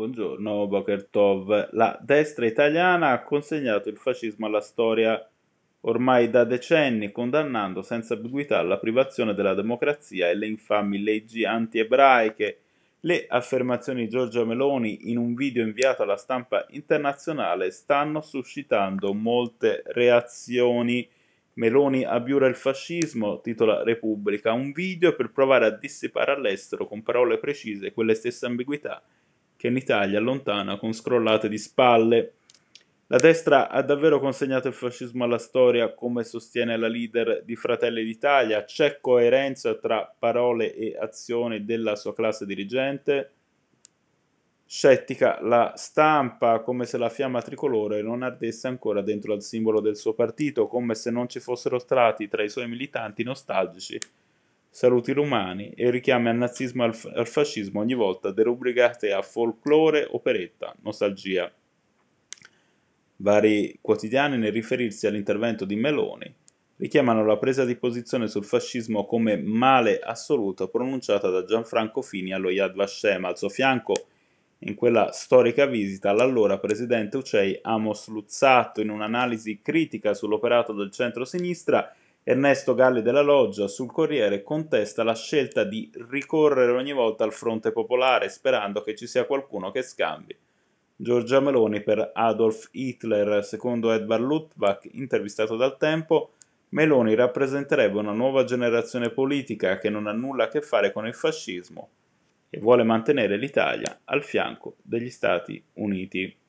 Buongiorno, Boker Tov. La destra italiana ha consegnato il fascismo alla storia ormai da decenni, condannando senza ambiguità la privazione della democrazia e le infami leggi anti-ebraiche. Le affermazioni di Giorgia Meloni in un video inviato alla stampa internazionale stanno suscitando molte reazioni. Meloni abiura il fascismo, titola Repubblica, un video per provare a dissipare all'estero con parole precise quelle stesse ambiguità che in Italia allontana con scrollate di spalle. La destra ha davvero consegnato il fascismo alla storia, come sostiene la leader di Fratelli d'Italia? C'è coerenza tra parole e azioni della sua classe dirigente? Scettica la stampa, come se la fiamma tricolore non ardesse ancora dentro al simbolo del suo partito, come se non ci fossero stati tra i suoi militanti nostalgici saluti romani e richiami al nazismo e al, al fascismo ogni volta derubricate a folklore, operetta, nostalgia. Vari quotidiani nel riferirsi all'intervento di Meloni richiamano la presa di posizione sul fascismo come male assoluto pronunciata da Gianfranco Fini allo Yad Vashem. Al suo fianco, in quella storica visita, l'allora presidente Ucei Amos Luzzatto, in un'analisi critica sull'operato del centro-sinistra, Ernesto Galli della Loggia sul Corriere contesta la scelta di ricorrere ogni volta al fronte popolare sperando che ci sia qualcuno che scambi. Giorgia Meloni per Adolf Hitler, secondo Edvard Luttbach, intervistato dal Tempo, Meloni rappresenterebbe una nuova generazione politica che non ha nulla a che fare con il fascismo e vuole mantenere l'Italia al fianco degli Stati Uniti.